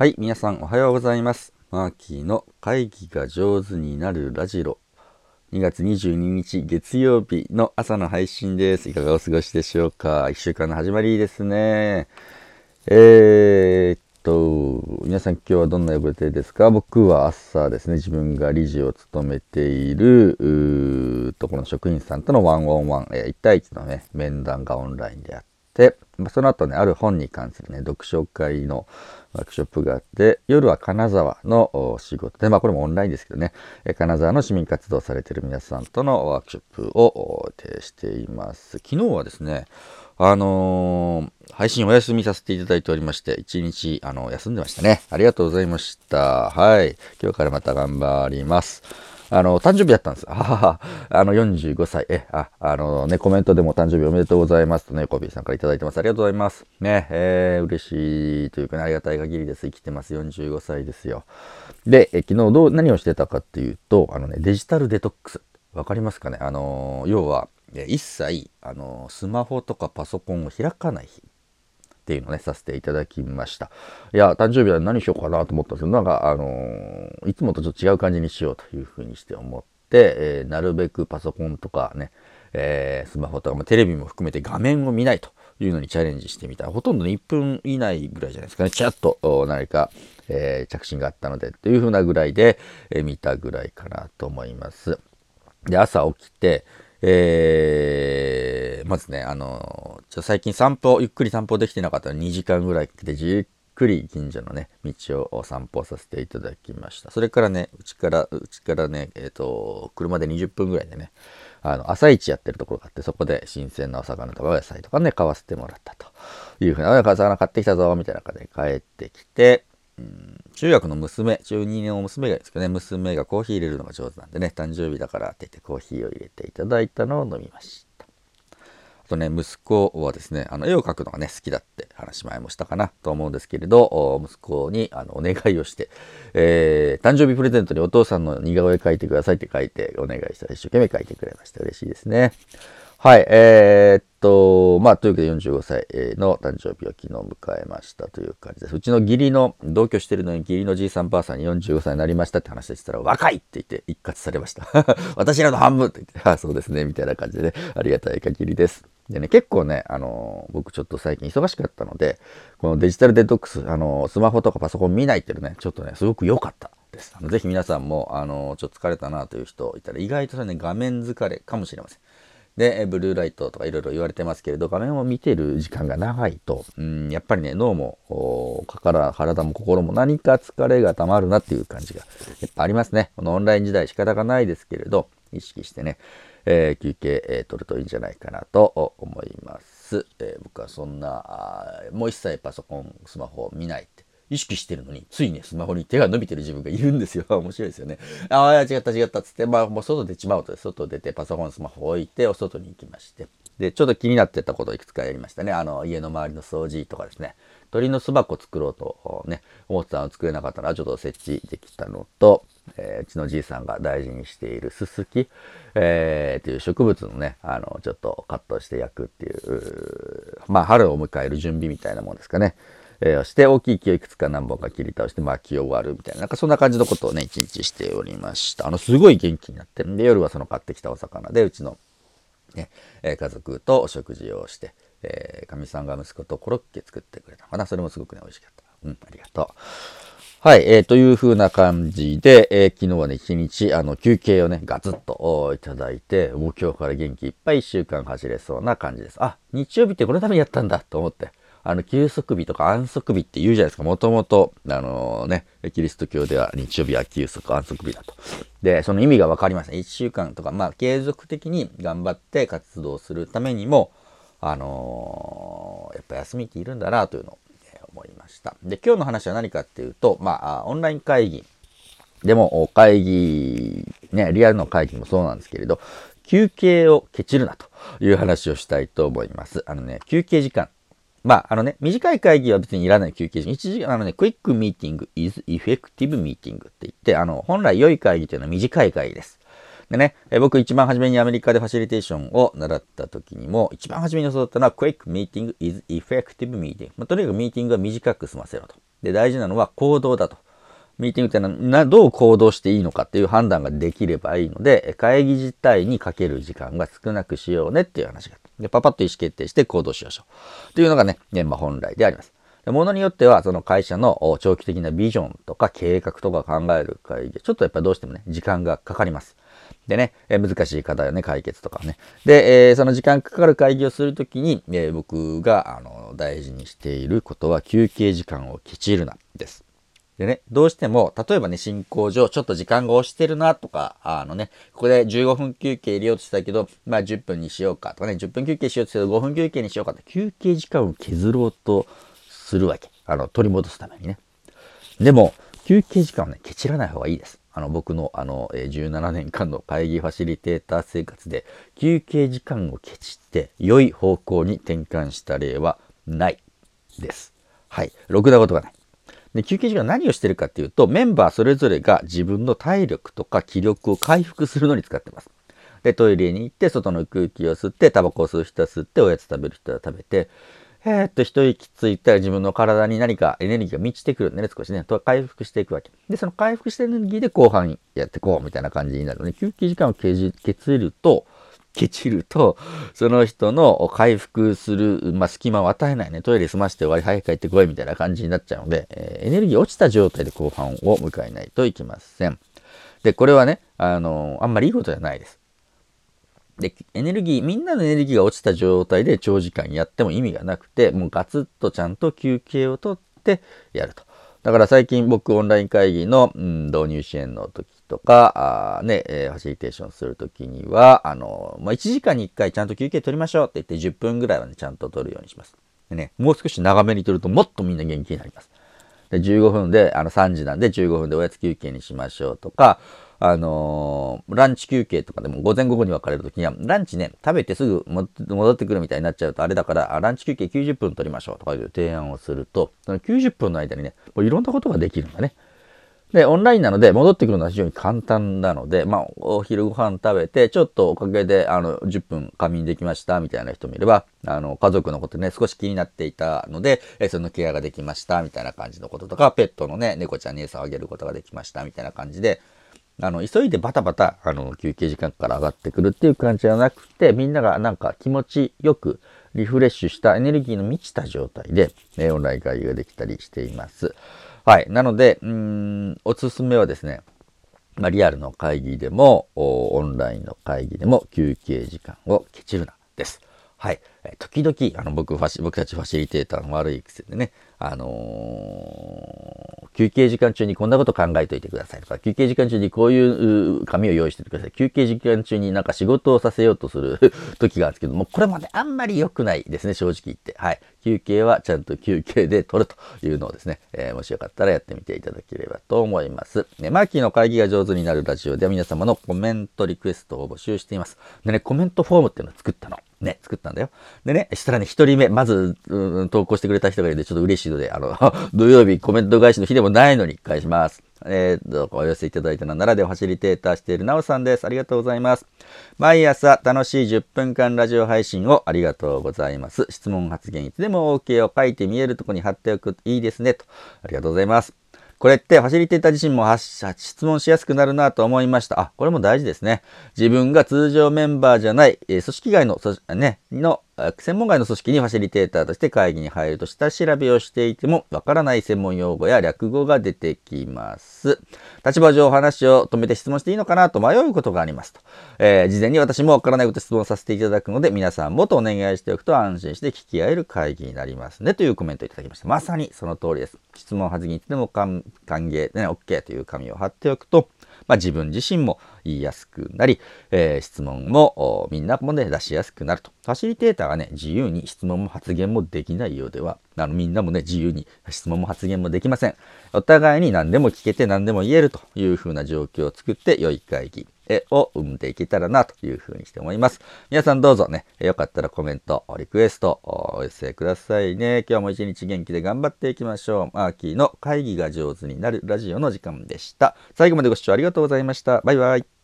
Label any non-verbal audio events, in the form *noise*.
はい、皆さんおはようございます。マーキーの会議が上手になるラジロ。2月22日月曜日の朝の配信です。いかがお過ごしでしょうか ?1 週間の始まりですね。えー、っと、皆さん今日はどんな予定ですか？僕は朝ですね、自分が理事を務めている、ところの職員さんとのワンオンワン、えー、1対1のね、面談がオンラインであって、その後ね、ある本に関するね、読書会のワークショップがあって、夜は金沢のお仕事で、まあこれもオンラインですけどね、え金沢の市民活動されている皆さんとのワークショップを呈しています。昨日はですね、あのー配信お休みさせていただいておりまして、一日、あの、休んでましたね。ありがとうございました。はい。今日からまた頑張ります。あの、誕生日やったんです。あははあの、45歳。え、あ、あのね、コメントでも誕生日おめでとうございますとね、コビーさんからいただいてます。ありがとうございます。ね、えー、嬉しいというかね、ありがたい限りです。生きてます。45歳ですよ。で、え昨日どう、何をしてたかっていうと、あのね、デジタルデトックス。わかりますかね？あの、要は、一切、あの、スマホとかパソコンを開かない日。っていうのね、させていただきました。いや、誕生日は何しようかなと思ったんですけど、なんか、あのーいつもとちょっと違う感じにしようというふうにして思って、えーなるべくパソコンとかね、えースマホとか、まあ、テレビも含めて画面を見ないというのにチャレンジしてみた。ほとんど、1分以内ぐらいじゃないですかね、ちらっと何か、えー着信があったので、というふうなぐらいで、えー見たぐらいかなと思います。で、朝起きて、えーまずね、あのちょ最近散歩、ゆっくり散歩できてなかったの2時間ぐらいかけて、じっくり近所のね、道を散歩させていただきました。それからね、うちから、うちからね、えっ、と、車で20分ぐらいでね、あの、朝市やってるところがあって、そこで新鮮なお魚とかお野菜とかね、買わせてもらったというふうな、お魚買ってきたぞ、みたいな感じで帰ってきて、うん中学の娘、中2年の娘がですけどね、娘がコーヒー入れるのが上手なんでね、誕生日だからって言ってコーヒーを入れていただいたのを飲みました。あとね、息子はですね、あの絵を描くのがね、好きだって話前もしたかなと思うんですけれど、息子にあのお願いをして、えー誕生日プレゼントにお父さんの似顔絵描いてくださいって書いてお願いしたら一生懸命描いてくれました。嬉しいですね。はい、えーっと、まあ、というわけで45歳の誕生日を昨日迎えましたという感じです。うちの義理の、同居してるのに義理のじいさんばあさんに45歳になりましたって話でしたら、若いって言って一括されました。*laughs* 私らの半分って言って、あ *laughs* あそうですね、みたいな感じでね、ありがたい限りです。でね、結構ね、あの僕ちょっと最近忙しかったので、このデジタルデトックス、あのスマホとかパソコン見ないっていうのね、ちょっとね、すごく良かったです。あのぜひ皆さんも、あのちょっと疲れたなという人いたら、意外とね、画面疲れかもしれません。で、ブルーライトとかいろいろ言われてますけれど、画面を見てる時間が長いと、うん、やっぱりね、脳も、から体も心も何か疲れが溜まるなっていう感じが、やっぱありますね。このオンライン時代仕方がないですけれど、意識してね、えー休憩、えー取るといいんじゃないかなと思います。えー僕はそんな、もう一切パソコン、スマホを見ないって。意識してるのに、ついね、スマホに手が伸びてる自分がいるんですよ。*laughs* 面白いですよね。ああ、違った違ったっつって、まあ、もう外出ちまうと、外出てパソコン、スマホ置いて、お外に行きまして。で、ちょっと気になってたことをいくつかやりましたね。あの、家の周りの掃除とかですね。鳥の巣箱作ろうとね、思ってたの作れなかったのはちょっと設置できたのと、えーうちのじいさんが大事にしているススキ、えー、っていう植物のね、あの、ちょっとカットして焼くっていう、まあ、春を迎える準備みたいなもんですかね。えーして、大きい木をいくつか何本か切り倒して巻き終わるみたいな、なんかそんな感じのことをね、一日しておりました。あの、すごい元気になってるんで、夜はその買ってきたお魚で、うちのね、え家族とお食事をして、えーかみさんが息子とコロッケ作ってくれたのかな。それもすごくね、美味しかった。うん、ありがとう。はい、えー、という風な感じで、えー昨日はね、一日、あの、休憩をね、ガツッといただいて、もう今日から元気いっぱい一週間走れそうな感じです。あ、日曜日ってこのためにやったんだと思って。あの、休息日とか安息日って言うじゃないですか。もともと、あのね、キリスト教では日曜日は休息、安息日だと。で、その意味がわかりました。1週間とか、まあ、継続的に頑張って活動するためにも、あのーやっぱ休みっているんだなというのをえ思いました。で、今日の話は何かっていうと、まあ、オンライン会議でも、会議、ね、リアルの会議もそうなんですけれど、休憩をケチるなという話をしたいと思います。あのね、休憩時間。まあ、あのね、短い会議は別にいらない休憩時間。1時間、あのね、クイックミーティング is effective meeting って言って、あの、本来良い会議というのは短い会議です。でね、え僕一番初めにアメリカでファシリテーションを習った時にも、一番初めに教わったのは Quick Meeting is Effective Meeting。まあ、とにかくミーティングは短く済ませろと。で、大事なのは行動だと。ミーティングってのはなどう行動していいのかっていう判断ができればいいので、会議自体にかける時間が少なくしようねっていう話が。で、パパッと意思決定して行動しましょう。というのがね、現場本来であります。ものによっては、その会社の長期的なビジョンとか計画とか考える会議、ちょっとやっぱどうしてもね、時間がかかります。でね、え難しい課題をね、解決とかね。で、えー、その時間かかる会議をするときに、えー、僕が、あの、大事にしていることは、休憩時間をきちるな、です。でね、どうしても、例えばね、進行上、ちょっと時間が押してるなとか、あのね、ここで15分休憩入れようとしたけど、まあ10分にしようかとかね、10分休憩しようとしたけど5分休憩にしようかって、休憩時間を削ろうとするわけ。あの、取り戻すためにね。でも、休憩時間をね、ケチらない方がいいです。あの、僕の、あの、17年間の会議ファシリテーター生活で、休憩時間をケチって、良い方向に転換した例はないです。はい。ろくなことがない。で休憩時間何をしてるかっていうと、メンバーそれぞれが自分の体力とか気力を回復するのに使ってます。で、トイレに行って、外の空気を吸って、タバコを吸う人は吸って、おやつ食べる人は食べて、えー、っと、一息ついたら自分の体に何かエネルギーが満ちてくるんでね、少しね、と回復していくわけ。で、その回復したエネルギーで後半やってこうみたいな感じになるので、休憩時間をけじけつると、ケチると、その人の回復する、まあ、隙間を与えないね、トイレ済まして終わり、早く帰ってこいみたいな感じになっちゃうので、えー、エネルギー落ちた状態で後半を迎えないといけません。で、これはね、あのー、あんまりいいことじゃないです。で、エネルギー、みんなのエネルギーが落ちた状態で長時間やっても意味がなくて、もうガツッとちゃんと休憩をとってやると。だから最近僕オンライン会議の、うん、導入支援の時とか、あね、えー、ファシリテーションする時には、あの、まあ、1時間に1回ちゃんと休憩取りましょうって言って10分ぐらいはね、ちゃんと取るようにします。でね、もう少し長めに取るともっとみんな元気になります。で、15分で、あの3時なんで15分でおやつ休憩にしましょうとか、あのー、ランチ休憩とかでも午前午後に分かれるときには、ランチね、食べてすぐ戻ってくるみたいになっちゃうとあれだから、ランチ休憩90分取りましょうとかいう提案をすると、その90分の間にね、もういろんなことができるんだね。で、オンラインなので戻ってくるのは非常に簡単なので、まあ、お昼ご飯食べて、ちょっとおかげで、あの、10分仮眠できましたみたいな人もいれば、あの、家族のことね、少し気になっていたので、えそのケアができましたみたいな感じのこととか、ペットのね、猫ちゃんに餌をあげることができましたみたいな感じで、あの、急いでバタバタ、あの、休憩時間から上がってくるっていう感じじゃなくて、みんながなんか気持ちよくリフレッシュしたエネルギーの満ちた状態で、えオンライン会議ができたりしています。はい。なので、うん、おすすめはですね、まあ、リアルの会議でも、オンラインの会議でも休憩時間をケチるな、です。はい。時々、あの、僕、僕たちファシリテーターの悪い癖でね、あのー、休憩時間中にこんなこと考えといてくださいとか、休憩時間中にこういう紙を用意しててください。休憩時間中になんか仕事をさせようとする *laughs* 時があるんですけども、これまであんまり良くないですね、正直言って。はい。休憩はちゃんと休憩で取るというのをですね、えー、もしよかったらやってみていただければと思います。ね、マーキーの会議が上手になるラジオでは皆様のコメントリクエストを募集しています。でね、コメントフォームっていうのを作ったの。ね、作ったんだよ。でね、したらね、一人目、まず、うん、投稿してくれた人がいるんで、ちょっと嬉しいので、あの、*laughs* 土曜日コメント返しの日でもないのに返します。えー、どうかお寄せいただいたのは奈良でファシリテーターしているなおさんです。ありがとうございます。毎朝楽しい10分間ラジオ配信をありがとうございます。質問発言いつでも OK を書いて見えるとこに貼っておくといいですね。と。ありがとうございます。これってファシリテーター自身も質問しやすくなるなと思いました。あ、これも大事ですね。自分が通常メンバーじゃない、え、組織外の、ね、の専門外の組織にファシリテーターとして会議に入ると下調べをしていてもわからない専門用語や略語が出てきます。立場上話を止めて質問していいのかなと迷うことがありますと。えー、事前に私もわからないこと質問させていただくので皆さんもとお願いしておくと安心して聞き合える会議になりますねというコメントをいただきました。まさにその通りです。質問発言いつでも歓迎で、ね、OK という紙を貼っておくと、まあ、自分自身も言いやすくなり、えー、質問もみんなもね、出しやすくなると。ファシリテーターがね、自由に質問も発言もできないようでは、あのみんなもね、自由に質問も発言もできません。お互いに何でも聞けて何でも言えるというふうな状況を作って良い会議を生んでいけたらなというふうにして思います。皆さんどうぞね、よかったらコメント、リクエストお寄せくださいね。今日も一日元気で頑張っていきましょう。マーキーの会議が上手になるラジオの時間でした。最後までご視聴ありがとうございました。バイバイ。